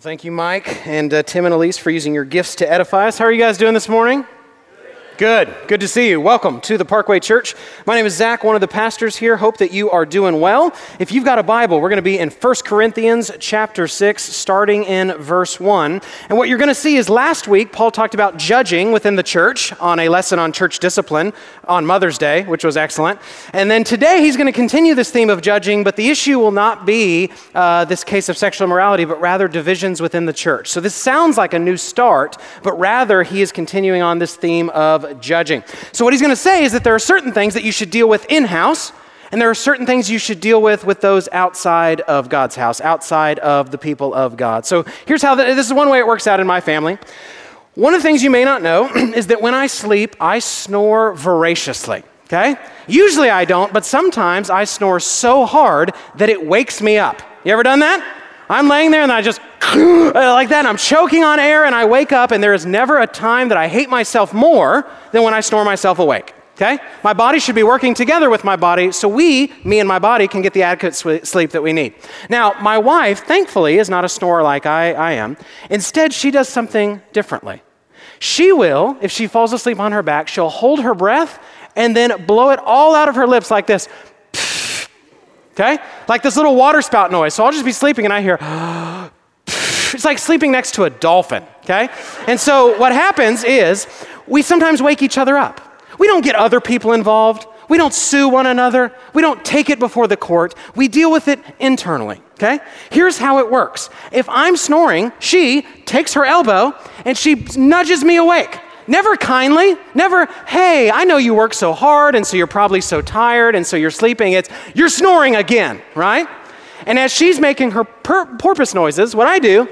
Well, thank you, Mike, and uh, Tim and Elise for using your gifts to edify us. How are you guys doing this morning? Good. Good to see you. Welcome to the Parkway Church. My name is Zach, one of the pastors here. Hope that you are doing well. If you've got a Bible, we're going to be in 1 Corinthians chapter 6, starting in verse 1. And what you're going to see is last week, Paul talked about judging within the church on a lesson on church discipline on Mother's Day, which was excellent. And then today, he's going to continue this theme of judging, but the issue will not be uh, this case of sexual immorality, but rather divisions within the church. So this sounds like a new start, but rather he is continuing on this theme of judging. So, what he's going to say is that there are certain things that you should deal with in house, and there are certain things you should deal with with those outside of God's house, outside of the people of God. So, here's how the, this is one way it works out in my family. One of the things you may not know is that when I sleep, I snore voraciously. Okay? Usually I don't, but sometimes I snore so hard that it wakes me up. You ever done that? I'm laying there and I just uh, like that, and I'm choking on air, and I wake up, and there is never a time that I hate myself more than when I snore myself awake. Okay? My body should be working together with my body so we, me and my body, can get the adequate sleep that we need. Now, my wife, thankfully, is not a snorer like I, I am. Instead, she does something differently. She will, if she falls asleep on her back, she'll hold her breath and then blow it all out of her lips like this okay? Like this little water spout noise. So I'll just be sleeping and I hear, it's like sleeping next to a dolphin, okay? And so what happens is we sometimes wake each other up. We don't get other people involved. We don't sue one another. We don't take it before the court. We deal with it internally, okay? Here's how it works. If I'm snoring, she takes her elbow and she nudges me awake. Never kindly, never, hey, I know you work so hard and so you're probably so tired and so you're sleeping. It's, you're snoring again, right? And as she's making her porpoise noises, what I do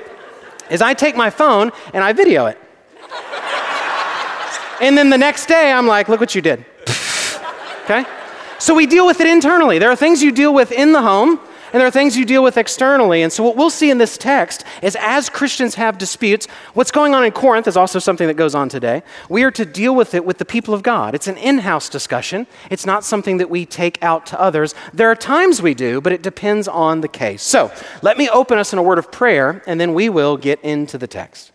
is I take my phone and I video it. and then the next day, I'm like, look what you did. okay? So we deal with it internally. There are things you deal with in the home, and there are things you deal with externally. And so, what we'll see in this text is as Christians have disputes, what's going on in Corinth is also something that goes on today. We are to deal with it with the people of God. It's an in house discussion, it's not something that we take out to others. There are times we do, but it depends on the case. So, let me open us in a word of prayer, and then we will get into the text.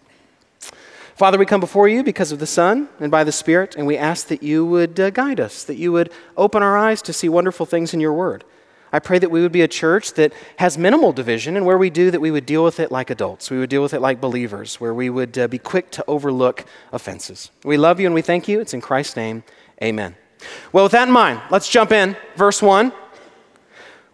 Father, we come before you because of the Son and by the Spirit, and we ask that you would uh, guide us, that you would open our eyes to see wonderful things in your word. I pray that we would be a church that has minimal division, and where we do, that we would deal with it like adults. We would deal with it like believers, where we would uh, be quick to overlook offenses. We love you and we thank you. It's in Christ's name. Amen. Well, with that in mind, let's jump in. Verse 1.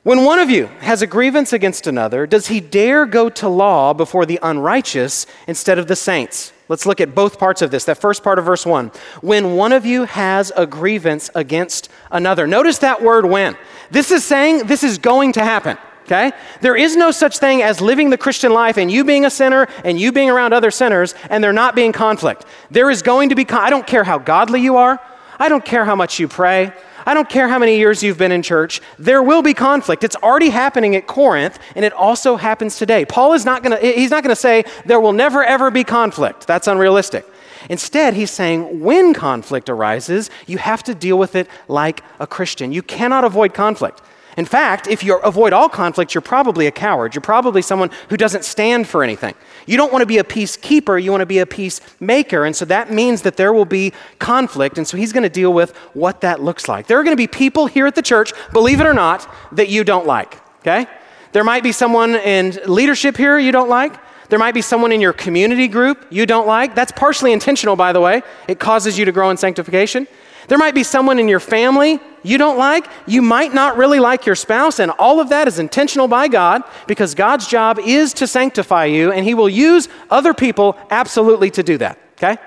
When one of you has a grievance against another, does he dare go to law before the unrighteous instead of the saints? Let's look at both parts of this. That first part of verse 1. When one of you has a grievance against another. Notice that word when. This is saying this is going to happen. Okay? There is no such thing as living the Christian life and you being a sinner and you being around other sinners and there not being conflict. There is going to be, I don't care how godly you are, I don't care how much you pray, I don't care how many years you've been in church, there will be conflict. It's already happening at Corinth, and it also happens today. Paul is not going to, he's not going to say there will never ever be conflict. That's unrealistic. Instead, he's saying when conflict arises, you have to deal with it like a Christian. You cannot avoid conflict. In fact, if you avoid all conflict, you're probably a coward. You're probably someone who doesn't stand for anything. You don't want to be a peacekeeper, you want to be a peacemaker. And so that means that there will be conflict. And so he's going to deal with what that looks like. There are going to be people here at the church, believe it or not, that you don't like. Okay? There might be someone in leadership here you don't like. There might be someone in your community group you don't like. That's partially intentional, by the way. It causes you to grow in sanctification. There might be someone in your family you don't like. You might not really like your spouse, and all of that is intentional by God because God's job is to sanctify you, and He will use other people absolutely to do that. Okay?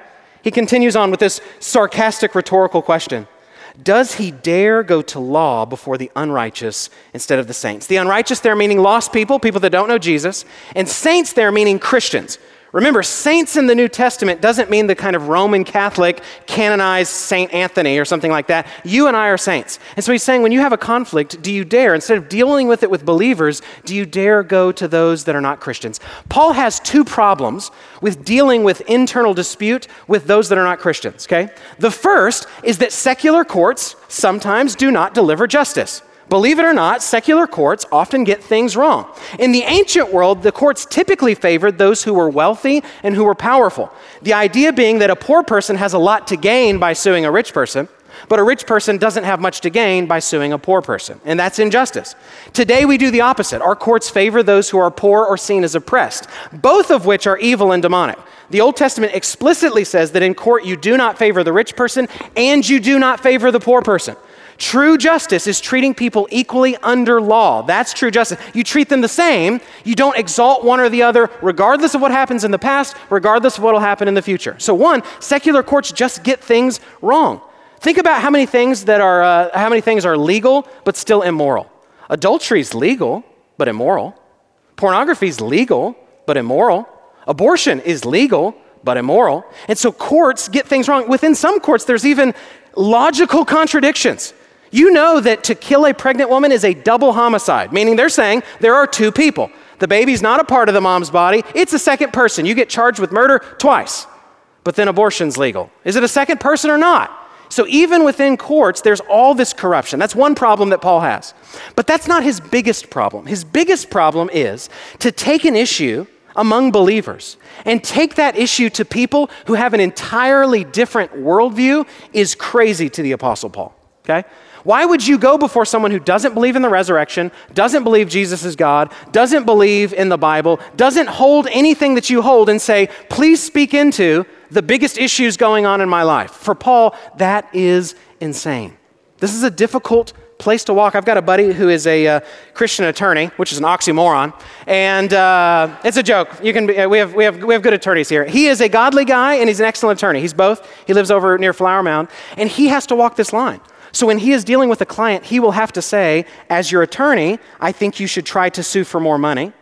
He continues on with this sarcastic rhetorical question Does he dare go to law before the unrighteous instead of the saints? The unrighteous there meaning lost people, people that don't know Jesus, and saints there meaning Christians. Remember, saints in the New Testament doesn't mean the kind of Roman Catholic canonized Saint Anthony or something like that. You and I are saints. And so he's saying when you have a conflict, do you dare, instead of dealing with it with believers, do you dare go to those that are not Christians? Paul has two problems with dealing with internal dispute with those that are not Christians, okay? The first is that secular courts sometimes do not deliver justice. Believe it or not, secular courts often get things wrong. In the ancient world, the courts typically favored those who were wealthy and who were powerful. The idea being that a poor person has a lot to gain by suing a rich person, but a rich person doesn't have much to gain by suing a poor person, and that's injustice. Today we do the opposite. Our courts favor those who are poor or seen as oppressed, both of which are evil and demonic. The Old Testament explicitly says that in court you do not favor the rich person and you do not favor the poor person. True justice is treating people equally under law. That's true justice. You treat them the same. You don't exalt one or the other, regardless of what happens in the past, regardless of what will happen in the future. So, one, secular courts just get things wrong. Think about how many things that are uh, how many things are legal but still immoral. Adultery is legal but immoral. Pornography is legal but immoral. Abortion is legal but immoral. And so courts get things wrong. Within some courts, there's even logical contradictions. You know that to kill a pregnant woman is a double homicide, meaning they're saying there are two people. The baby's not a part of the mom's body, it's a second person. You get charged with murder twice, but then abortion's legal. Is it a second person or not? So even within courts, there's all this corruption. That's one problem that Paul has. But that's not his biggest problem. His biggest problem is to take an issue among believers and take that issue to people who have an entirely different worldview is crazy to the Apostle Paul. Okay? Why would you go before someone who doesn't believe in the resurrection, doesn't believe Jesus is God, doesn't believe in the Bible, doesn't hold anything that you hold and say, please speak into the biggest issues going on in my life? For Paul, that is insane. This is a difficult place to walk. I've got a buddy who is a uh, Christian attorney, which is an oxymoron, and uh, it's a joke. You can be, uh, we, have, we, have, we have good attorneys here. He is a godly guy, and he's an excellent attorney. He's both. He lives over near Flower Mound, and he has to walk this line. So when he is dealing with a client, he will have to say, as your attorney, I think you should try to sue for more money.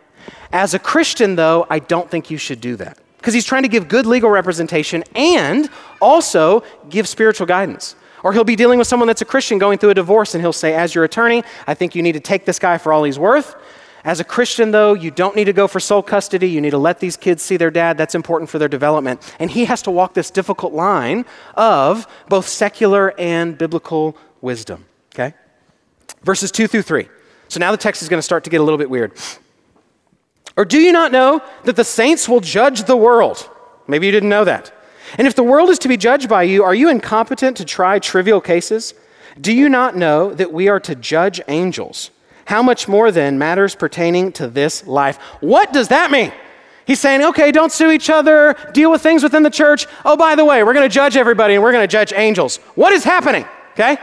As a Christian, though, I don't think you should do that. Because he's trying to give good legal representation and also give spiritual guidance. Or he'll be dealing with someone that's a Christian going through a divorce, and he'll say, As your attorney, I think you need to take this guy for all he's worth. As a Christian, though, you don't need to go for sole custody. You need to let these kids see their dad. That's important for their development. And he has to walk this difficult line of both secular and biblical wisdom. Okay? Verses 2 through 3. So now the text is going to start to get a little bit weird. Or do you not know that the saints will judge the world? Maybe you didn't know that. And if the world is to be judged by you, are you incompetent to try trivial cases? Do you not know that we are to judge angels? How much more then matters pertaining to this life? What does that mean? He's saying, okay, don't sue each other, deal with things within the church. Oh, by the way, we're going to judge everybody and we're going to judge angels. What is happening? Okay?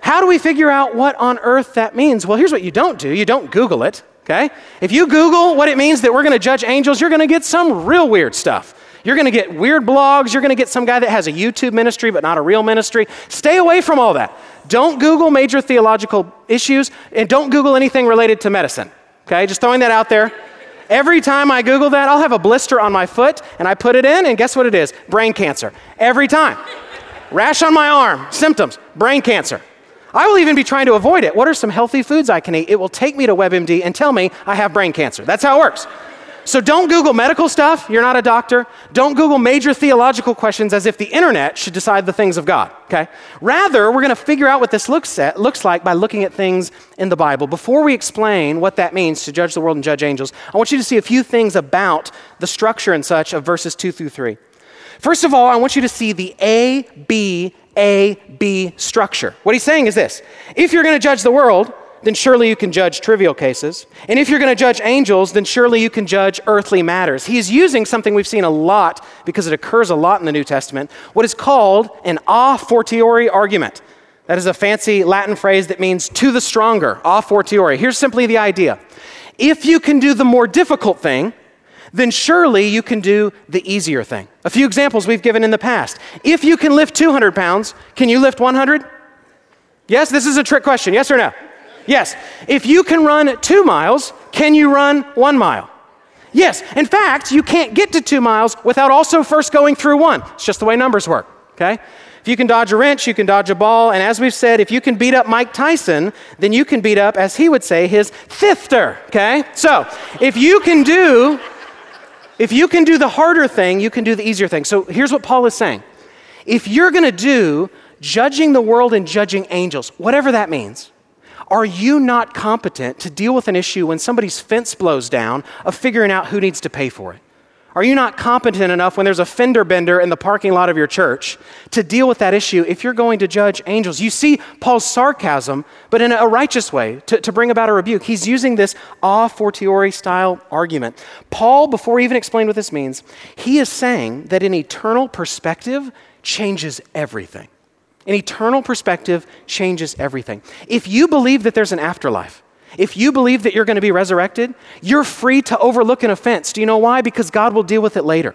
How do we figure out what on earth that means? Well, here's what you don't do you don't Google it. Okay? If you Google what it means that we're going to judge angels, you're going to get some real weird stuff. You're going to get weird blogs. You're going to get some guy that has a YouTube ministry but not a real ministry. Stay away from all that. Don't Google major theological issues and don't Google anything related to medicine. Okay, just throwing that out there. Every time I Google that, I'll have a blister on my foot and I put it in, and guess what it is? Brain cancer. Every time. Rash on my arm, symptoms, brain cancer. I will even be trying to avoid it. What are some healthy foods I can eat? It will take me to WebMD and tell me I have brain cancer. That's how it works. So don't Google medical stuff. You're not a doctor. Don't Google major theological questions as if the internet should decide the things of God, okay? Rather, we're going to figure out what this looks, at, looks like by looking at things in the Bible. Before we explain what that means to judge the world and judge angels, I want you to see a few things about the structure and such of verses 2 through 3. First of all, I want you to see the A, B, A, B structure. What he's saying is this if you're going to judge the world, then surely you can judge trivial cases. And if you're going to judge angels, then surely you can judge earthly matters. He's using something we've seen a lot because it occurs a lot in the New Testament, what is called an a fortiori argument. That is a fancy Latin phrase that means to the stronger, a fortiori. Here's simply the idea if you can do the more difficult thing, then surely you can do the easier thing. A few examples we've given in the past. If you can lift 200 pounds, can you lift 100? Yes, this is a trick question. Yes or no? Yes. If you can run two miles, can you run one mile? Yes. In fact, you can't get to two miles without also first going through one. It's just the way numbers work, okay? If you can dodge a wrench, you can dodge a ball. And as we've said, if you can beat up Mike Tyson, then you can beat up, as he would say, his thifter, okay? So if you can do. If you can do the harder thing, you can do the easier thing. So here's what Paul is saying. If you're going to do judging the world and judging angels, whatever that means, Are you not competent to deal with an issue when somebody's fence blows down of figuring out who needs to pay for it? Are you not competent enough when there's a fender bender in the parking lot of your church to deal with that issue if you're going to judge angels? You see Paul's sarcasm, but in a righteous way to, to bring about a rebuke. He's using this a fortiori style argument. Paul, before he even explained what this means, he is saying that an eternal perspective changes everything. An eternal perspective changes everything. If you believe that there's an afterlife, if you believe that you're going to be resurrected, you're free to overlook an offense. Do you know why? Because God will deal with it later.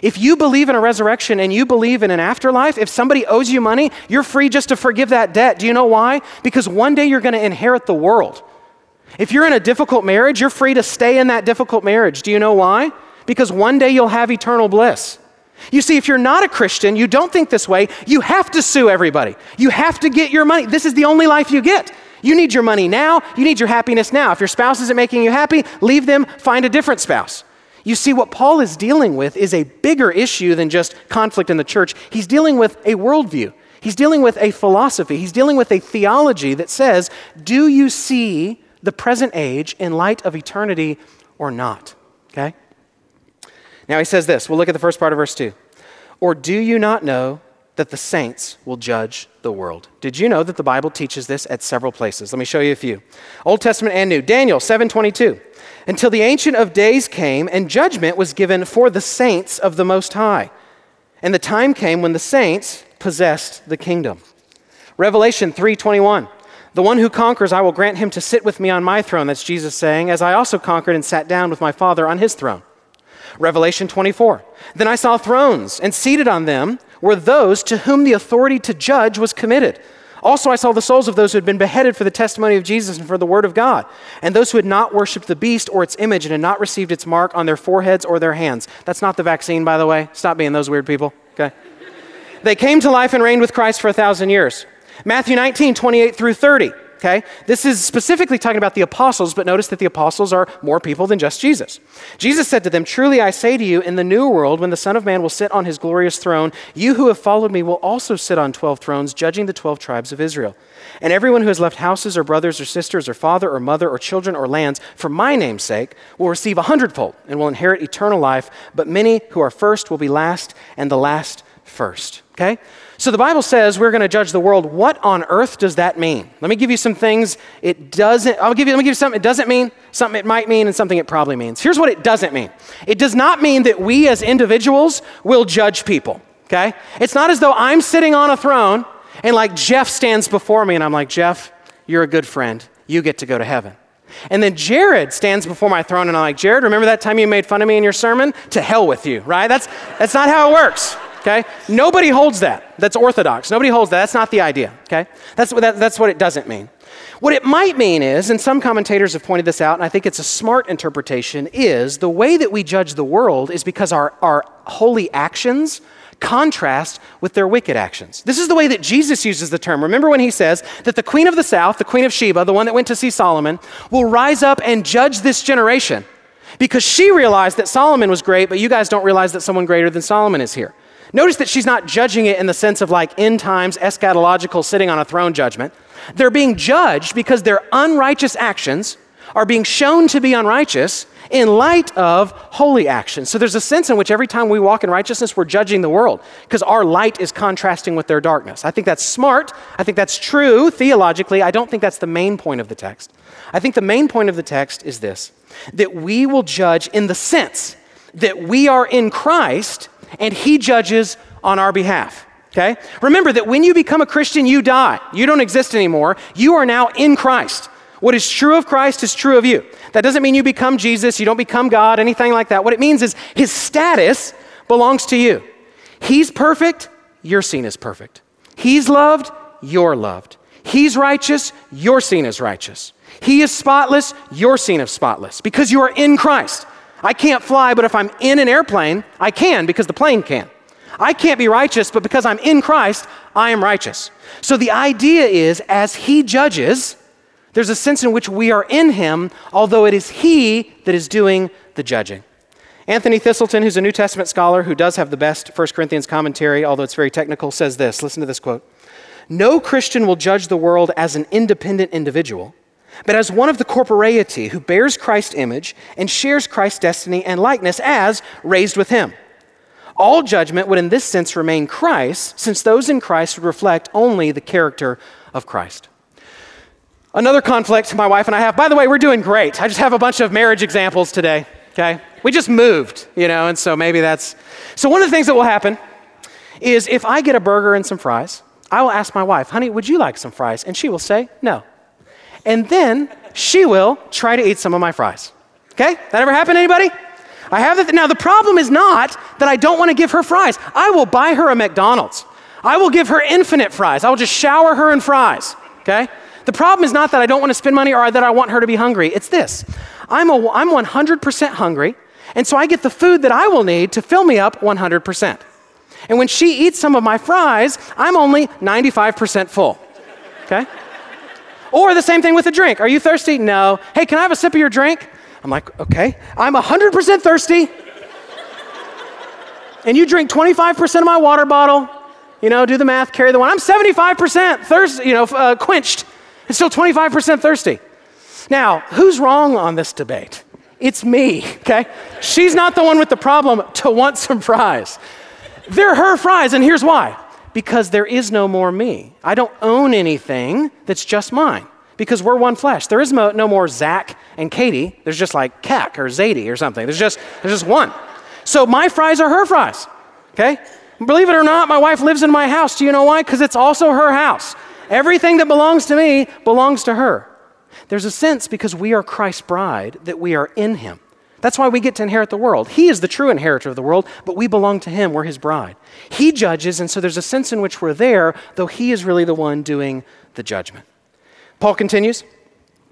If you believe in a resurrection and you believe in an afterlife, if somebody owes you money, you're free just to forgive that debt. Do you know why? Because one day you're going to inherit the world. If you're in a difficult marriage, you're free to stay in that difficult marriage. Do you know why? Because one day you'll have eternal bliss. You see, if you're not a Christian, you don't think this way, you have to sue everybody. You have to get your money. This is the only life you get. You need your money now. You need your happiness now. If your spouse isn't making you happy, leave them, find a different spouse. You see, what Paul is dealing with is a bigger issue than just conflict in the church. He's dealing with a worldview, he's dealing with a philosophy, he's dealing with a theology that says, Do you see the present age in light of eternity or not? Okay? Now he says this. We'll look at the first part of verse 2. Or do you not know that the saints will judge the world. Did you know that the Bible teaches this at several places? Let me show you a few. Old Testament and New. Daniel 7:22. Until the ancient of days came and judgment was given for the saints of the most high. And the time came when the saints possessed the kingdom. Revelation 3:21. The one who conquers, I will grant him to sit with me on my throne. That's Jesus saying, as I also conquered and sat down with my Father on his throne. Revelation 24. Then I saw thrones, and seated on them were those to whom the authority to judge was committed. Also, I saw the souls of those who had been beheaded for the testimony of Jesus and for the word of God, and those who had not worshiped the beast or its image and had not received its mark on their foreheads or their hands. That's not the vaccine, by the way. Stop being those weird people, okay? they came to life and reigned with Christ for a thousand years. Matthew 19, 28 through 30 okay? This is specifically talking about the apostles, but notice that the apostles are more people than just Jesus. Jesus said to them, Truly I say to you, in the new world, when the Son of Man will sit on his glorious throne, you who have followed me will also sit on 12 thrones, judging the 12 tribes of Israel. And everyone who has left houses or brothers or sisters or father or mother or children or lands for my name's sake will receive a hundredfold and will inherit eternal life. But many who are first will be last, and the last first. Okay? So the Bible says we're going to judge the world. What on earth does that mean? Let me give you some things it doesn't, I'll give you, let me give you something it doesn't mean, something it might mean, and something it probably means. Here's what it doesn't mean it does not mean that we as individuals will judge people, okay? It's not as though I'm sitting on a throne and like Jeff stands before me and I'm like, Jeff, you're a good friend. You get to go to heaven. And then Jared stands before my throne and I'm like, Jared, remember that time you made fun of me in your sermon? To hell with you, right? That's, that's not how it works okay? Nobody holds that. That's orthodox. Nobody holds that. That's not the idea, okay? That's, that, that's what it doesn't mean. What it might mean is, and some commentators have pointed this out, and I think it's a smart interpretation, is the way that we judge the world is because our, our holy actions contrast with their wicked actions. This is the way that Jesus uses the term. Remember when he says that the queen of the south, the queen of Sheba, the one that went to see Solomon, will rise up and judge this generation because she realized that Solomon was great, but you guys don't realize that someone greater than Solomon is here. Notice that she's not judging it in the sense of like end times, eschatological, sitting on a throne judgment. They're being judged because their unrighteous actions are being shown to be unrighteous in light of holy actions. So there's a sense in which every time we walk in righteousness, we're judging the world because our light is contrasting with their darkness. I think that's smart. I think that's true theologically. I don't think that's the main point of the text. I think the main point of the text is this that we will judge in the sense that we are in Christ and He judges on our behalf. Okay? Remember that when you become a Christian, you die. You don't exist anymore. You are now in Christ. What is true of Christ is true of you. That doesn't mean you become Jesus, you don't become God, anything like that. What it means is His status belongs to you. He's perfect, you're seen as perfect. He's loved, you're loved. He's righteous, you're seen as righteous. He is spotless, you're seen as spotless because you are in Christ. I can't fly, but if I'm in an airplane, I can because the plane can. I can't be righteous, but because I'm in Christ, I am righteous. So the idea is, as He judges, there's a sense in which we are in Him, although it is He that is doing the judging. Anthony Thiselton, who's a New Testament scholar who does have the best 1 Corinthians commentary, although it's very technical, says this. Listen to this quote No Christian will judge the world as an independent individual, but as one of the corporeity who bears Christ's image and shares Christ's destiny and likeness as raised with him. All judgment would, in this sense, remain Christ, since those in Christ would reflect only the character of Christ. Another conflict my wife and I have, by the way, we're doing great. I just have a bunch of marriage examples today, okay? We just moved, you know, and so maybe that's. So, one of the things that will happen is if I get a burger and some fries, I will ask my wife, honey, would you like some fries? And she will say, no. And then she will try to eat some of my fries. Okay? That ever happen to anybody? I have that. Now, the problem is not that I don't want to give her fries. I will buy her a McDonald's. I will give her infinite fries. I will just shower her in fries. Okay? The problem is not that I don't want to spend money or that I want her to be hungry. It's this I'm, a, I'm 100% hungry, and so I get the food that I will need to fill me up 100%. And when she eats some of my fries, I'm only 95% full. Okay? Or the same thing with a drink. Are you thirsty? No. Hey, can I have a sip of your drink? I'm like, okay. I'm 100% thirsty. and you drink 25% of my water bottle. You know, do the math, carry the one. I'm 75% thirst, you know, uh, quenched, and still 25% thirsty. Now, who's wrong on this debate? It's me, okay? She's not the one with the problem to want some fries. They're her fries, and here's why because there is no more me. I don't own anything that's just mine because we're one flesh. There is no, no more Zach and Katie. There's just like Keck or Zadie or something. There's just, there's just one. So my fries are her fries, okay? Believe it or not, my wife lives in my house. Do you know why? Because it's also her house. Everything that belongs to me belongs to her. There's a sense because we are Christ's bride that we are in him. That's why we get to inherit the world. He is the true inheritor of the world, but we belong to Him. We're His bride. He judges, and so there's a sense in which we're there, though He is really the one doing the judgment. Paul continues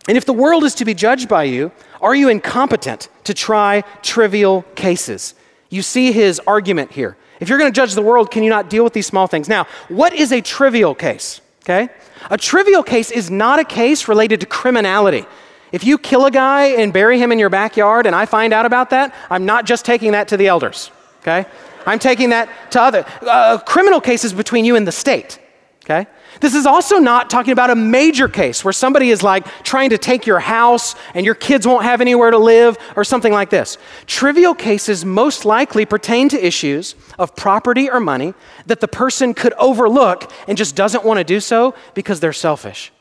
And if the world is to be judged by you, are you incompetent to try trivial cases? You see his argument here. If you're going to judge the world, can you not deal with these small things? Now, what is a trivial case? Okay? A trivial case is not a case related to criminality. If you kill a guy and bury him in your backyard and I find out about that, I'm not just taking that to the elders, okay? I'm taking that to other uh, criminal cases between you and the state, okay? This is also not talking about a major case where somebody is like trying to take your house and your kids won't have anywhere to live or something like this. Trivial cases most likely pertain to issues of property or money that the person could overlook and just doesn't want to do so because they're selfish.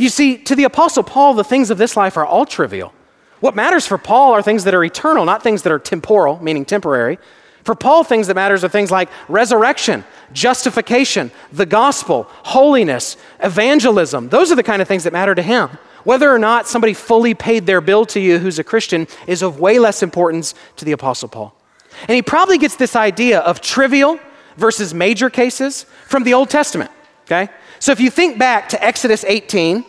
You see, to the Apostle Paul, the things of this life are all trivial. What matters for Paul are things that are eternal, not things that are temporal, meaning temporary. For Paul, things that matters are things like resurrection, justification, the gospel, holiness, evangelism. Those are the kind of things that matter to him. Whether or not somebody fully paid their bill to you who's a Christian is of way less importance to the Apostle Paul. And he probably gets this idea of trivial versus major cases from the Old Testament, okay? So if you think back to Exodus 18,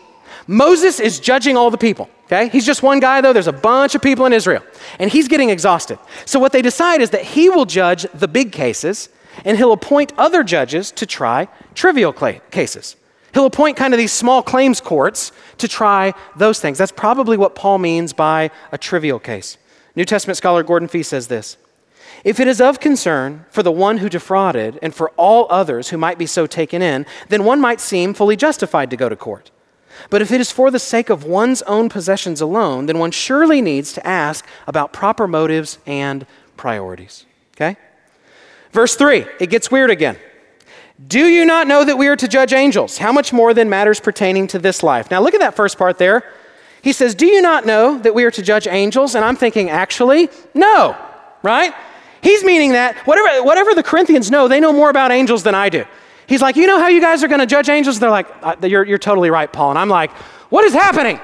Moses is judging all the people. Okay? He's just one guy, though. There's a bunch of people in Israel, and he's getting exhausted. So, what they decide is that he will judge the big cases, and he'll appoint other judges to try trivial cases. He'll appoint kind of these small claims courts to try those things. That's probably what Paul means by a trivial case. New Testament scholar Gordon Fee says this If it is of concern for the one who defrauded and for all others who might be so taken in, then one might seem fully justified to go to court. But if it is for the sake of one's own possessions alone, then one surely needs to ask about proper motives and priorities. Okay? Verse 3, it gets weird again. Do you not know that we are to judge angels? How much more than matters pertaining to this life? Now look at that first part there. He says, Do you not know that we are to judge angels? And I'm thinking, actually, no, right? He's meaning that whatever, whatever the Corinthians know, they know more about angels than I do. He's like, You know how you guys are going to judge angels? They're like, uh, you're, you're totally right, Paul. And I'm like, What is happening?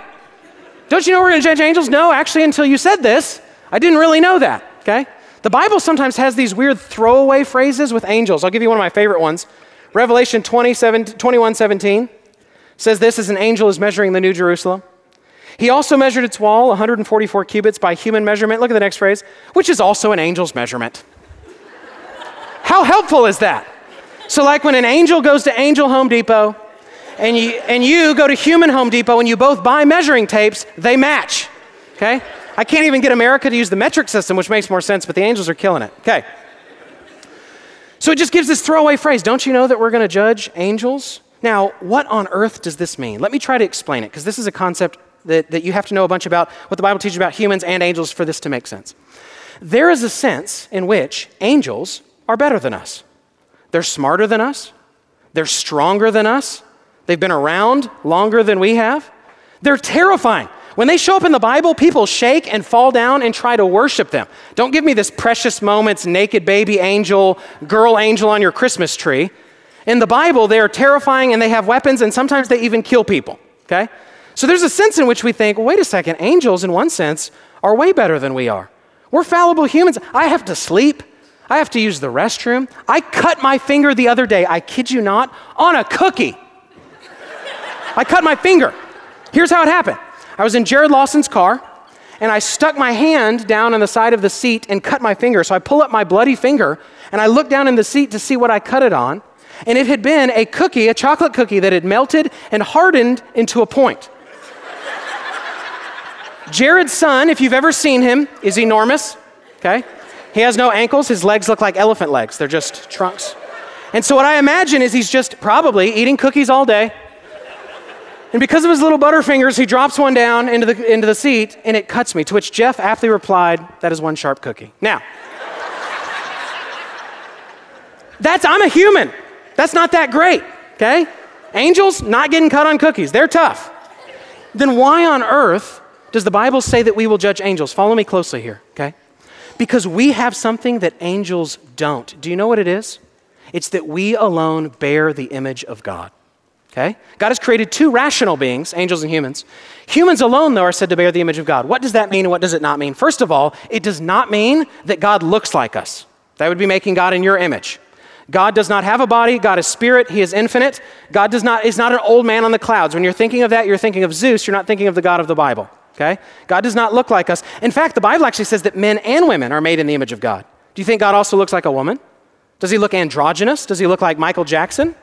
Don't you know we're going to judge angels? No, actually, until you said this, I didn't really know that, okay? The Bible sometimes has these weird throwaway phrases with angels. I'll give you one of my favorite ones. Revelation 27, 21 17 says this as an angel is measuring the New Jerusalem. He also measured its wall 144 cubits by human measurement. Look at the next phrase, which is also an angel's measurement. How helpful is that? So, like when an angel goes to Angel Home Depot and you, and you go to Human Home Depot and you both buy measuring tapes, they match. Okay? I can't even get America to use the metric system, which makes more sense, but the angels are killing it. Okay. So it just gives this throwaway phrase Don't you know that we're going to judge angels? Now, what on earth does this mean? Let me try to explain it, because this is a concept that, that you have to know a bunch about what the Bible teaches about humans and angels for this to make sense. There is a sense in which angels are better than us. They're smarter than us, they're stronger than us, they've been around longer than we have. They're terrifying. When they show up in the Bible, people shake and fall down and try to worship them. Don't give me this precious moments, naked baby angel, girl angel on your Christmas tree. In the Bible, they are terrifying and they have weapons and sometimes they even kill people, okay? So there's a sense in which we think, wait a second, angels, in one sense, are way better than we are. We're fallible humans. I have to sleep. I have to use the restroom. I cut my finger the other day, I kid you not, on a cookie. I cut my finger. Here's how it happened I was in Jared Lawson's car, and I stuck my hand down on the side of the seat and cut my finger. So I pull up my bloody finger, and I look down in the seat to see what I cut it on. And it had been a cookie, a chocolate cookie that had melted and hardened into a point. Jared's son, if you've ever seen him, is enormous, okay? He has no ankles. His legs look like elephant legs, they're just trunks. And so, what I imagine is he's just probably eating cookies all day. And because of his little butterfingers, he drops one down into the, into the seat and it cuts me. To which Jeff aptly replied, That is one sharp cookie. Now, that's, I'm a human. That's not that great, okay? Angels, not getting cut on cookies. They're tough. Then why on earth does the Bible say that we will judge angels? Follow me closely here, okay? Because we have something that angels don't. Do you know what it is? It's that we alone bear the image of God. Okay? God has created two rational beings, angels and humans. Humans alone, though, are said to bear the image of God. What does that mean and what does it not mean? First of all, it does not mean that God looks like us. That would be making God in your image. God does not have a body. God is spirit. He is infinite. God does not, is not an old man on the clouds. When you're thinking of that, you're thinking of Zeus. You're not thinking of the God of the Bible. Okay? God does not look like us. In fact, the Bible actually says that men and women are made in the image of God. Do you think God also looks like a woman? Does he look androgynous? Does he look like Michael Jackson?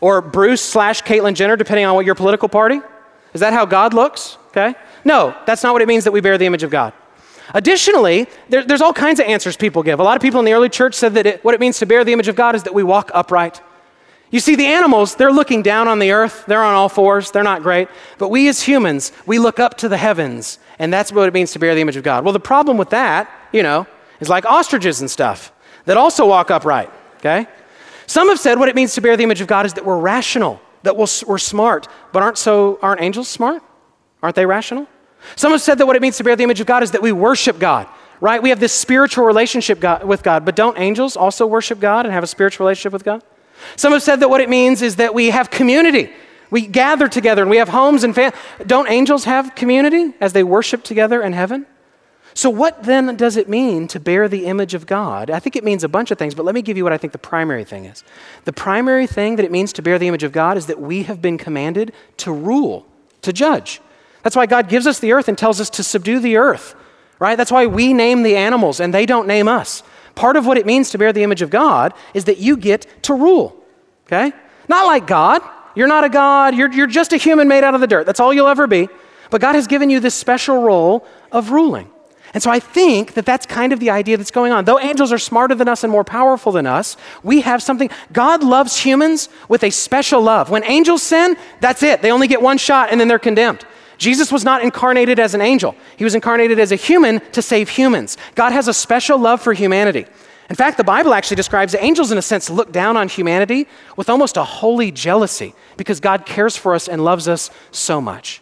Or Bruce slash Caitlyn Jenner, depending on what your political party? Is that how God looks? Okay? No, that's not what it means that we bear the image of God. Additionally, there, there's all kinds of answers people give. A lot of people in the early church said that it, what it means to bear the image of God is that we walk upright. You see, the animals, they're looking down on the earth. They're on all fours. They're not great. But we as humans, we look up to the heavens, and that's what it means to bear the image of God. Well, the problem with that, you know, is like ostriches and stuff that also walk upright, okay? Some have said what it means to bear the image of God is that we're rational, that we're smart, but aren't so aren't angels smart? Aren't they rational? Some have said that what it means to bear the image of God is that we worship God, right? We have this spiritual relationship God, with God, but don't angels also worship God and have a spiritual relationship with God? Some have said that what it means is that we have community. We gather together and we have homes and families. Don't angels have community as they worship together in heaven? So, what then does it mean to bear the image of God? I think it means a bunch of things, but let me give you what I think the primary thing is. The primary thing that it means to bear the image of God is that we have been commanded to rule, to judge. That's why God gives us the earth and tells us to subdue the earth, right? That's why we name the animals and they don't name us. Part of what it means to bear the image of God is that you get to rule, okay? Not like God. You're not a God. You're, you're just a human made out of the dirt. That's all you'll ever be. But God has given you this special role of ruling. And so I think that that's kind of the idea that's going on. Though angels are smarter than us and more powerful than us, we have something. God loves humans with a special love. When angels sin, that's it. They only get one shot and then they're condemned. Jesus was not incarnated as an angel, he was incarnated as a human to save humans. God has a special love for humanity. In fact, the Bible actually describes angels, in a sense, look down on humanity with almost a holy jealousy because God cares for us and loves us so much.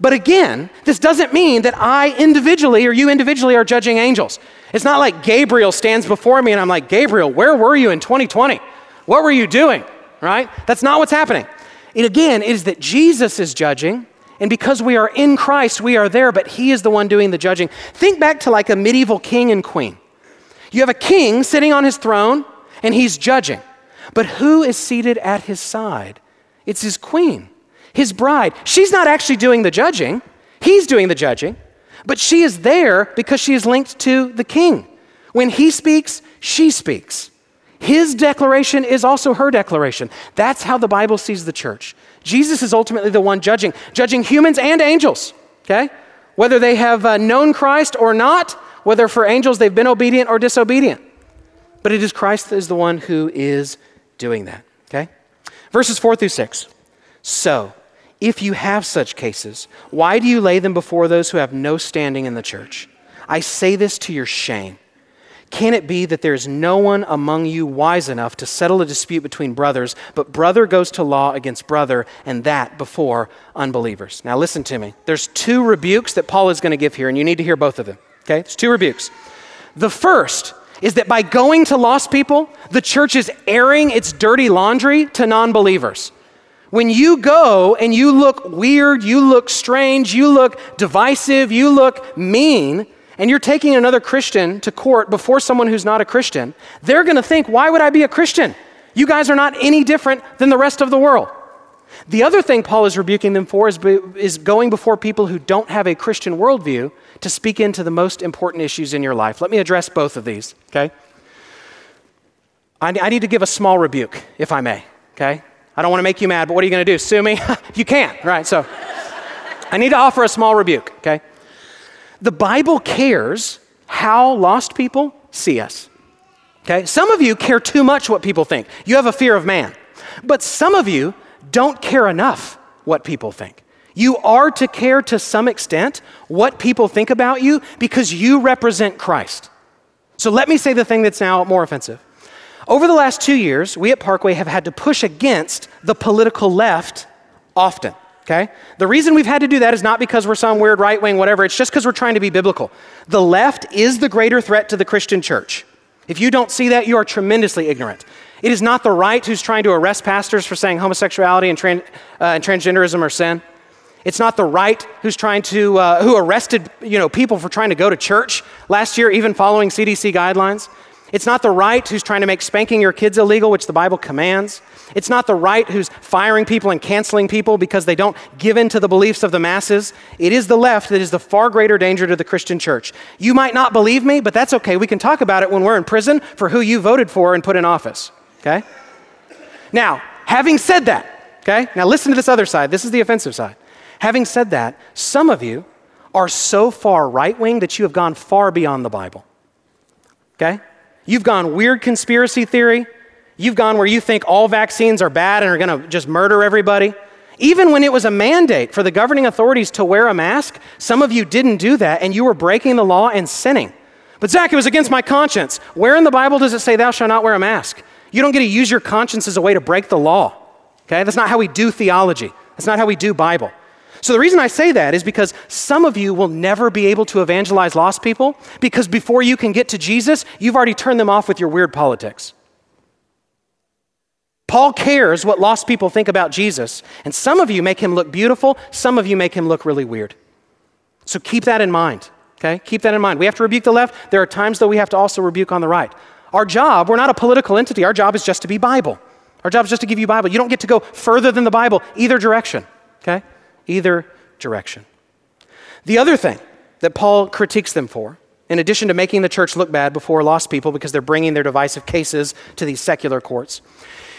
But again, this doesn't mean that I individually or you individually are judging angels. It's not like Gabriel stands before me and I'm like, Gabriel, where were you in 2020? What were you doing? Right? That's not what's happening. It again is that Jesus is judging and because we are in Christ, we are there, but He is the one doing the judging. Think back to like a medieval king and queen. You have a king sitting on his throne, and he's judging. But who is seated at his side? It's his queen, his bride. She's not actually doing the judging, he's doing the judging, but she is there because she is linked to the king. When he speaks, she speaks. His declaration is also her declaration. That's how the Bible sees the church. Jesus is ultimately the one judging, judging humans and angels, okay? Whether they have uh, known Christ or not, whether for angels they've been obedient or disobedient. But it is Christ that is the one who is doing that, okay? Verses 4 through 6. So, if you have such cases, why do you lay them before those who have no standing in the church? I say this to your shame. Can it be that there is no one among you wise enough to settle a dispute between brothers, but brother goes to law against brother, and that before unbelievers? Now, listen to me. There's two rebukes that Paul is going to give here, and you need to hear both of them. Okay? There's two rebukes. The first is that by going to lost people, the church is airing its dirty laundry to non believers. When you go and you look weird, you look strange, you look divisive, you look mean, and you're taking another Christian to court before someone who's not a Christian, they're going to think, why would I be a Christian? You guys are not any different than the rest of the world. The other thing Paul is rebuking them for is, is going before people who don't have a Christian worldview to speak into the most important issues in your life. Let me address both of these, okay? I, I need to give a small rebuke, if I may, okay? I don't want to make you mad, but what are you going to do? Sue me? you can't, right? So I need to offer a small rebuke, okay? The Bible cares how lost people see us. Okay? Some of you care too much what people think. You have a fear of man. But some of you don't care enough what people think. You are to care to some extent what people think about you because you represent Christ. So let me say the thing that's now more offensive. Over the last two years, we at Parkway have had to push against the political left often okay? The reason we've had to do that is not because we're some weird right wing, whatever, it's just because we're trying to be biblical. The left is the greater threat to the Christian church. If you don't see that, you are tremendously ignorant. It is not the right who's trying to arrest pastors for saying homosexuality and, uh, and transgenderism are sin. It's not the right who's trying to, uh, who arrested you know, people for trying to go to church last year, even following CDC guidelines. It's not the right who's trying to make spanking your kids illegal, which the Bible commands. It's not the right who's firing people and canceling people because they don't give in to the beliefs of the masses. It is the left that is the far greater danger to the Christian church. You might not believe me, but that's okay. We can talk about it when we're in prison for who you voted for and put in office. Okay? Now, having said that, okay, now listen to this other side. This is the offensive side. Having said that, some of you are so far right wing that you have gone far beyond the Bible. Okay? You've gone weird conspiracy theory. You've gone where you think all vaccines are bad and are going to just murder everybody. Even when it was a mandate for the governing authorities to wear a mask, some of you didn't do that and you were breaking the law and sinning. But Zach, it was against my conscience. Where in the Bible does it say thou shalt not wear a mask? You don't get to use your conscience as a way to break the law. Okay? That's not how we do theology. That's not how we do Bible. So the reason I say that is because some of you will never be able to evangelize lost people because before you can get to Jesus, you've already turned them off with your weird politics. Paul cares what lost people think about Jesus, and some of you make him look beautiful, some of you make him look really weird. So keep that in mind, okay? Keep that in mind. We have to rebuke the left. There are times, though, we have to also rebuke on the right. Our job, we're not a political entity, our job is just to be Bible. Our job is just to give you Bible. You don't get to go further than the Bible, either direction, okay? Either direction. The other thing that Paul critiques them for, in addition to making the church look bad before lost people because they're bringing their divisive cases to these secular courts,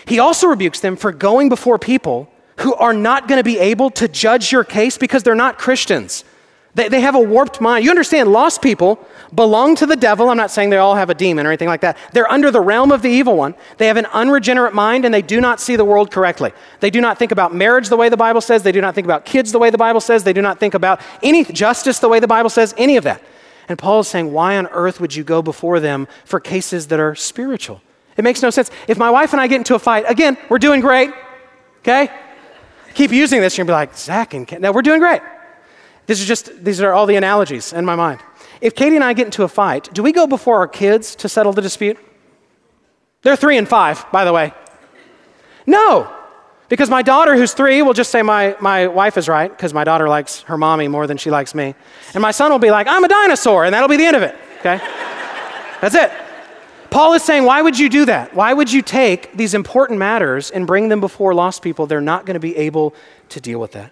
he also rebukes them for going before people who are not going to be able to judge your case because they're not Christians. They, they have a warped mind. You understand, lost people belong to the devil. I'm not saying they all have a demon or anything like that. They're under the realm of the evil one. They have an unregenerate mind and they do not see the world correctly. They do not think about marriage the way the Bible says. They do not think about kids the way the Bible says. They do not think about any justice the way the Bible says, any of that. And Paul is saying, why on earth would you go before them for cases that are spiritual? It makes no sense. If my wife and I get into a fight, again, we're doing great, okay? Keep using this, you're gonna be like, Zach and Ken, no, we're doing great. This is just, these are all the analogies in my mind. If Katie and I get into a fight, do we go before our kids to settle the dispute? They're three and five, by the way. No, because my daughter, who's three, will just say, My, my wife is right, because my daughter likes her mommy more than she likes me. And my son will be like, I'm a dinosaur, and that'll be the end of it, okay? That's it. Paul is saying, Why would you do that? Why would you take these important matters and bring them before lost people? They're not going to be able to deal with that.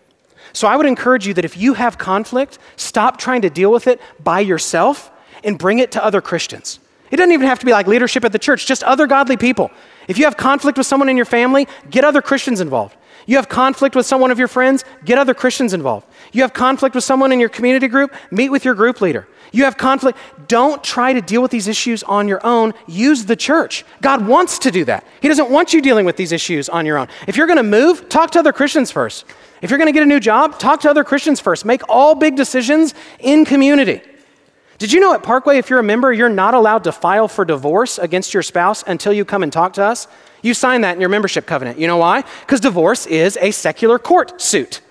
So I would encourage you that if you have conflict, stop trying to deal with it by yourself and bring it to other Christians. It doesn't even have to be like leadership at the church, just other godly people. If you have conflict with someone in your family, get other Christians involved. You have conflict with someone of your friends, get other Christians involved. You have conflict with someone in your community group, meet with your group leader. You have conflict, don't try to deal with these issues on your own. Use the church. God wants to do that. He doesn't want you dealing with these issues on your own. If you're going to move, talk to other Christians first. If you're going to get a new job, talk to other Christians first. Make all big decisions in community. Did you know at Parkway, if you're a member, you're not allowed to file for divorce against your spouse until you come and talk to us? You sign that in your membership covenant. You know why? Because divorce is a secular court suit.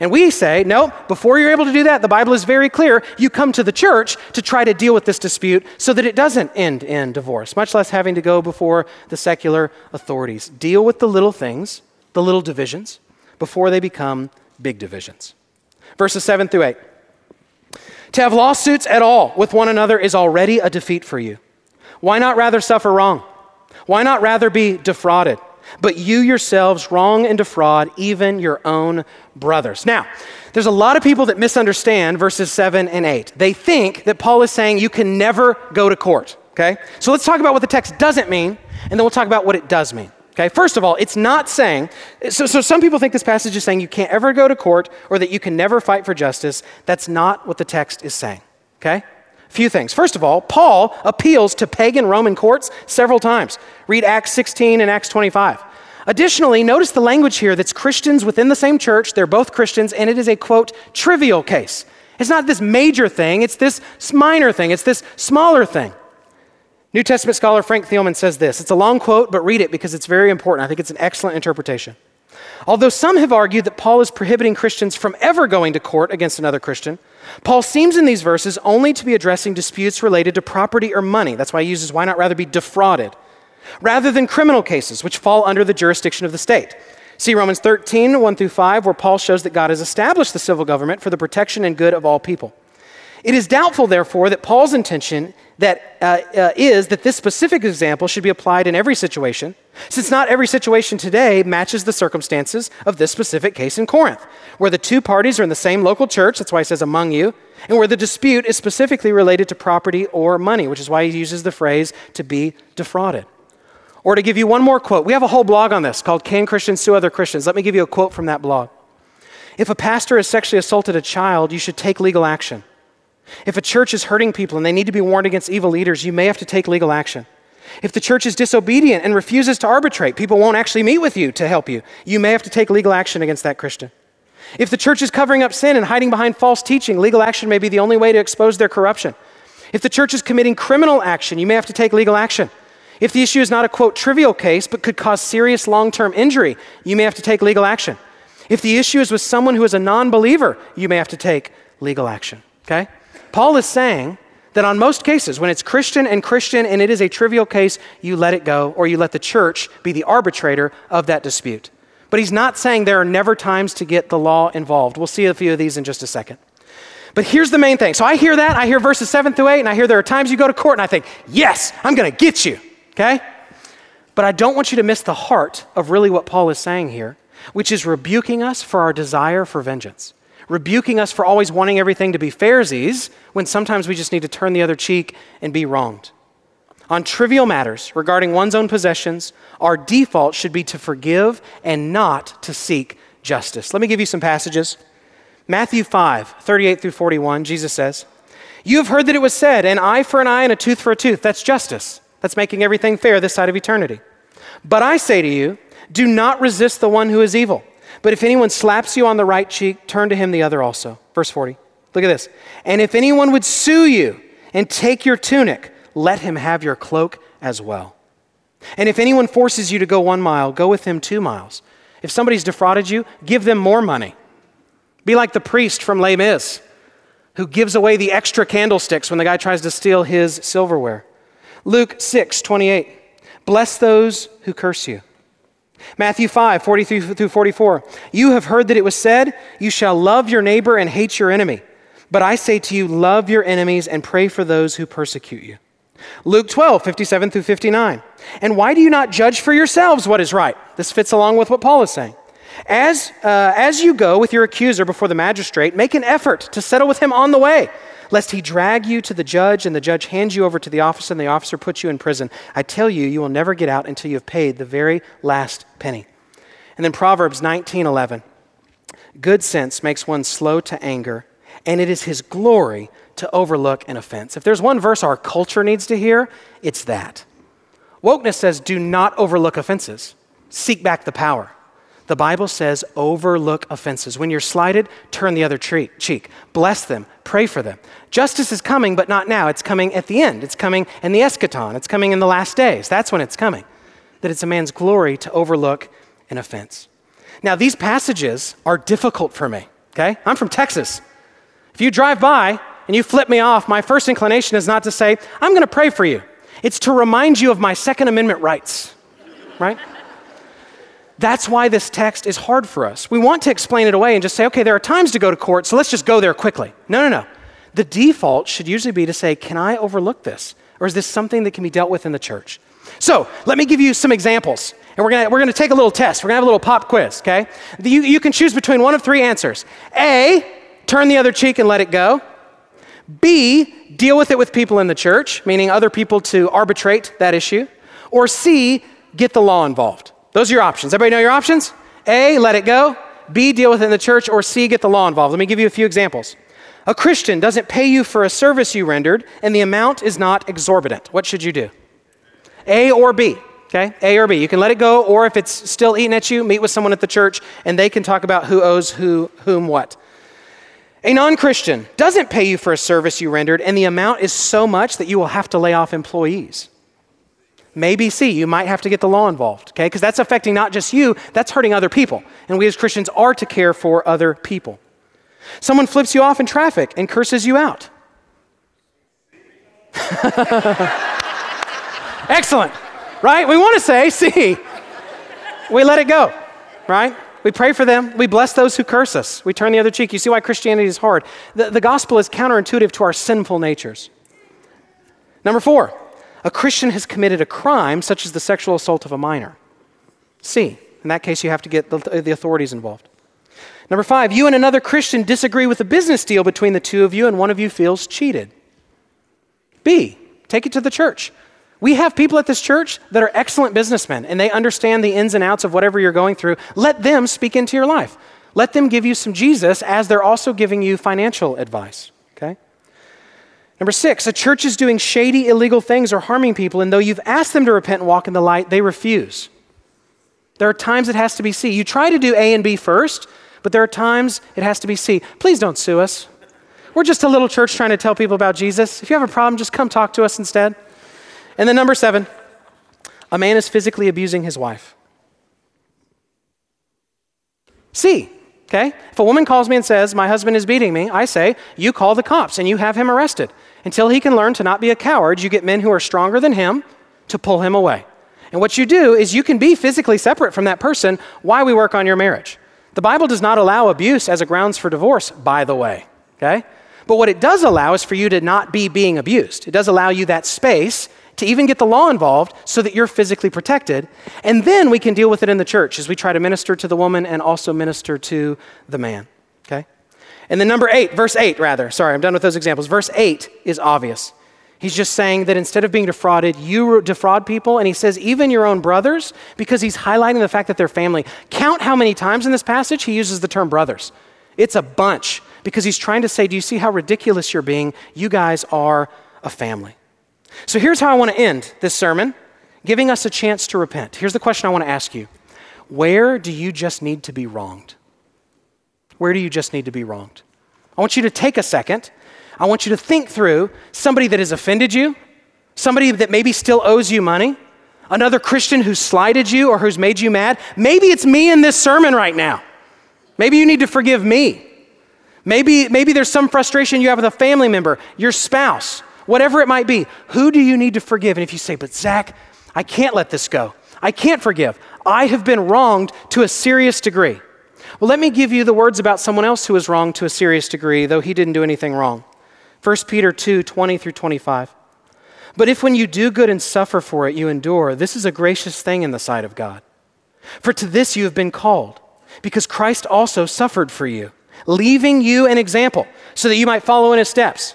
And we say, no, before you're able to do that, the Bible is very clear. You come to the church to try to deal with this dispute so that it doesn't end in divorce, much less having to go before the secular authorities. Deal with the little things, the little divisions, before they become big divisions. Verses 7 through 8. To have lawsuits at all with one another is already a defeat for you. Why not rather suffer wrong? Why not rather be defrauded? But you yourselves wrong and defraud even your own brothers. Now, there's a lot of people that misunderstand verses 7 and 8. They think that Paul is saying you can never go to court, okay? So let's talk about what the text doesn't mean, and then we'll talk about what it does mean. Okay, first of all, it's not saying, so, so some people think this passage is saying you can't ever go to court or that you can never fight for justice. That's not what the text is saying. Okay? Few things. First of all, Paul appeals to pagan Roman courts several times. Read Acts 16 and Acts 25. Additionally, notice the language here that's Christians within the same church, they're both Christians, and it is a quote, trivial case. It's not this major thing, it's this minor thing, it's this smaller thing. New Testament scholar Frank Thielman says this. It's a long quote, but read it because it's very important. I think it's an excellent interpretation. Although some have argued that Paul is prohibiting Christians from ever going to court against another Christian, Paul seems in these verses only to be addressing disputes related to property or money. That's why he uses why not rather be defrauded, rather than criminal cases, which fall under the jurisdiction of the state. See Romans 13, 1 through 5, where Paul shows that God has established the civil government for the protection and good of all people. It is doubtful, therefore, that Paul's intention that uh, uh, is that this specific example should be applied in every situation, since not every situation today matches the circumstances of this specific case in Corinth, where the two parties are in the same local church, that's why he says among you, and where the dispute is specifically related to property or money, which is why he uses the phrase to be defrauded. Or to give you one more quote, we have a whole blog on this called Can Christians Sue Other Christians? Let me give you a quote from that blog. If a pastor has sexually assaulted a child, you should take legal action. If a church is hurting people and they need to be warned against evil leaders, you may have to take legal action. If the church is disobedient and refuses to arbitrate, people won't actually meet with you to help you. You may have to take legal action against that Christian. If the church is covering up sin and hiding behind false teaching, legal action may be the only way to expose their corruption. If the church is committing criminal action, you may have to take legal action. If the issue is not a quote trivial case but could cause serious long term injury, you may have to take legal action. If the issue is with someone who is a non believer, you may have to take legal action. Okay? Paul is saying that on most cases, when it's Christian and Christian and it is a trivial case, you let it go or you let the church be the arbitrator of that dispute. But he's not saying there are never times to get the law involved. We'll see a few of these in just a second. But here's the main thing. So I hear that, I hear verses 7 through 8, and I hear there are times you go to court and I think, yes, I'm going to get you. Okay? But I don't want you to miss the heart of really what Paul is saying here, which is rebuking us for our desire for vengeance rebuking us for always wanting everything to be fairsies when sometimes we just need to turn the other cheek and be wronged. On trivial matters regarding one's own possessions, our default should be to forgive and not to seek justice. Let me give you some passages. Matthew 5, 38 through 41, Jesus says, You have heard that it was said, an eye for an eye and a tooth for a tooth. That's justice. That's making everything fair this side of eternity. But I say to you, do not resist the one who is evil. But if anyone slaps you on the right cheek, turn to him the other also. Verse 40. Look at this. And if anyone would sue you and take your tunic, let him have your cloak as well. And if anyone forces you to go one mile, go with him two miles. If somebody's defrauded you, give them more money. Be like the priest from Les Mis who gives away the extra candlesticks when the guy tries to steal his silverware. Luke 6, 28. Bless those who curse you. Matthew 5, 43 through 44. You have heard that it was said, You shall love your neighbor and hate your enemy. But I say to you, love your enemies and pray for those who persecute you. Luke 12, 57 through 59. And why do you not judge for yourselves what is right? This fits along with what Paul is saying. As, uh, as you go with your accuser before the magistrate, make an effort to settle with him on the way lest he drag you to the judge and the judge hands you over to the officer and the officer puts you in prison. I tell you, you will never get out until you have paid the very last penny. And then Proverbs 19:11. Good sense makes one slow to anger, and it is his glory to overlook an offense. If there's one verse our culture needs to hear, it's that. Wokeness says, do not overlook offenses, seek back the power. The Bible says, overlook offenses. When you're slighted, turn the other cheek. Bless them, pray for them. Justice is coming, but not now. It's coming at the end. It's coming in the eschaton. It's coming in the last days. That's when it's coming. That it's a man's glory to overlook an offense. Now, these passages are difficult for me, okay? I'm from Texas. If you drive by and you flip me off, my first inclination is not to say, I'm going to pray for you. It's to remind you of my Second Amendment rights, right? That's why this text is hard for us. We want to explain it away and just say, okay, there are times to go to court, so let's just go there quickly. No, no, no. The default should usually be to say, can I overlook this? Or is this something that can be dealt with in the church? So let me give you some examples. And we're gonna, we're gonna take a little test. We're gonna have a little pop quiz, okay? You, you can choose between one of three answers. A, turn the other cheek and let it go. B, deal with it with people in the church, meaning other people to arbitrate that issue. Or C, get the law involved. Those are your options. Everybody know your options? A, let it go. B, deal with it in the church. Or C, get the law involved. Let me give you a few examples. A Christian doesn't pay you for a service you rendered, and the amount is not exorbitant. What should you do? A or B? Okay, A or B. You can let it go, or if it's still eating at you, meet with someone at the church and they can talk about who owes who, whom what. A non Christian doesn't pay you for a service you rendered, and the amount is so much that you will have to lay off employees. Maybe C, you might have to get the law involved, okay? Because that's affecting not just you, that's hurting other people. And we as Christians are to care for other people. Someone flips you off in traffic and curses you out. Excellent, right? We want to say C. We let it go, right? We pray for them. We bless those who curse us. We turn the other cheek. You see why Christianity is hard. The, the gospel is counterintuitive to our sinful natures. Number four, a Christian has committed a crime such as the sexual assault of a minor. C. In that case, you have to get the, the authorities involved. Number five, you and another Christian disagree with a business deal between the two of you, and one of you feels cheated. B. Take it to the church. We have people at this church that are excellent businessmen and they understand the ins and outs of whatever you're going through. Let them speak into your life. Let them give you some Jesus as they're also giving you financial advice. Number six, a church is doing shady, illegal things or harming people, and though you've asked them to repent and walk in the light, they refuse. There are times it has to be C. You try to do A and B first, but there are times it has to be C. Please don't sue us. We're just a little church trying to tell people about Jesus. If you have a problem, just come talk to us instead. And then number seven, a man is physically abusing his wife. C, okay? If a woman calls me and says, My husband is beating me, I say, You call the cops and you have him arrested. Until he can learn to not be a coward, you get men who are stronger than him to pull him away. And what you do is you can be physically separate from that person while we work on your marriage. The Bible does not allow abuse as a grounds for divorce, by the way, okay? But what it does allow is for you to not be being abused. It does allow you that space to even get the law involved so that you're physically protected. And then we can deal with it in the church as we try to minister to the woman and also minister to the man. Okay? And then number eight, verse eight, rather. Sorry, I'm done with those examples. Verse eight is obvious. He's just saying that instead of being defrauded, you defraud people. And he says, even your own brothers, because he's highlighting the fact that they're family. Count how many times in this passage he uses the term brothers. It's a bunch because he's trying to say, Do you see how ridiculous you're being? You guys are a family. So here's how I want to end this sermon giving us a chance to repent. Here's the question I want to ask you Where do you just need to be wronged? Where do you just need to be wronged? I want you to take a second. I want you to think through somebody that has offended you, somebody that maybe still owes you money, another Christian who slighted you or who's made you mad. Maybe it's me in this sermon right now. Maybe you need to forgive me. Maybe, maybe there's some frustration you have with a family member, your spouse, whatever it might be, who do you need to forgive? And if you say, but Zach, I can't let this go, I can't forgive, I have been wronged to a serious degree. Well, let me give you the words about someone else who was wronged to a serious degree, though he didn't do anything wrong. 1 Peter 2 20 through 25. But if when you do good and suffer for it, you endure, this is a gracious thing in the sight of God. For to this you have been called, because Christ also suffered for you, leaving you an example, so that you might follow in his steps.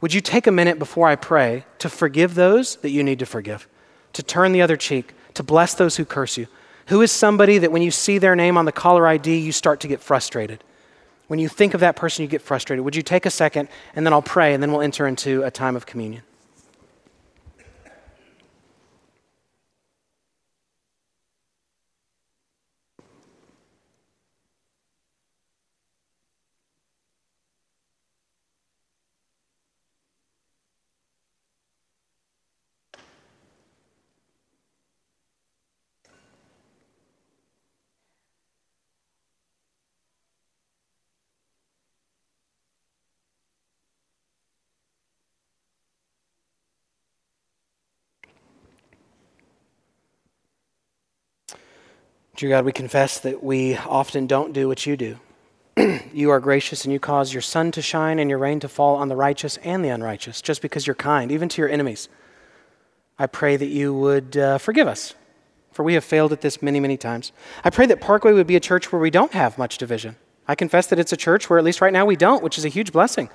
Would you take a minute before I pray to forgive those that you need to forgive, to turn the other cheek, to bless those who curse you? Who is somebody that when you see their name on the caller ID, you start to get frustrated? When you think of that person, you get frustrated. Would you take a second and then I'll pray and then we'll enter into a time of communion? Dear God, we confess that we often don't do what you do. you are gracious and you cause your sun to shine and your rain to fall on the righteous and the unrighteous, just because you're kind, even to your enemies. I pray that you would uh, forgive us, for we have failed at this many, many times. I pray that Parkway would be a church where we don't have much division. I confess that it's a church where, at least right now, we don't, which is a huge blessing.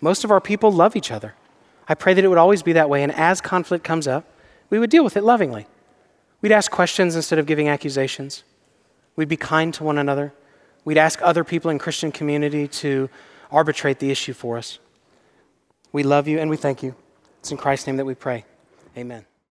Most of our people love each other. I pray that it would always be that way, and as conflict comes up, we would deal with it lovingly. We'd ask questions instead of giving accusations. We'd be kind to one another. We'd ask other people in Christian community to arbitrate the issue for us. We love you and we thank you. It's in Christ's name that we pray. Amen.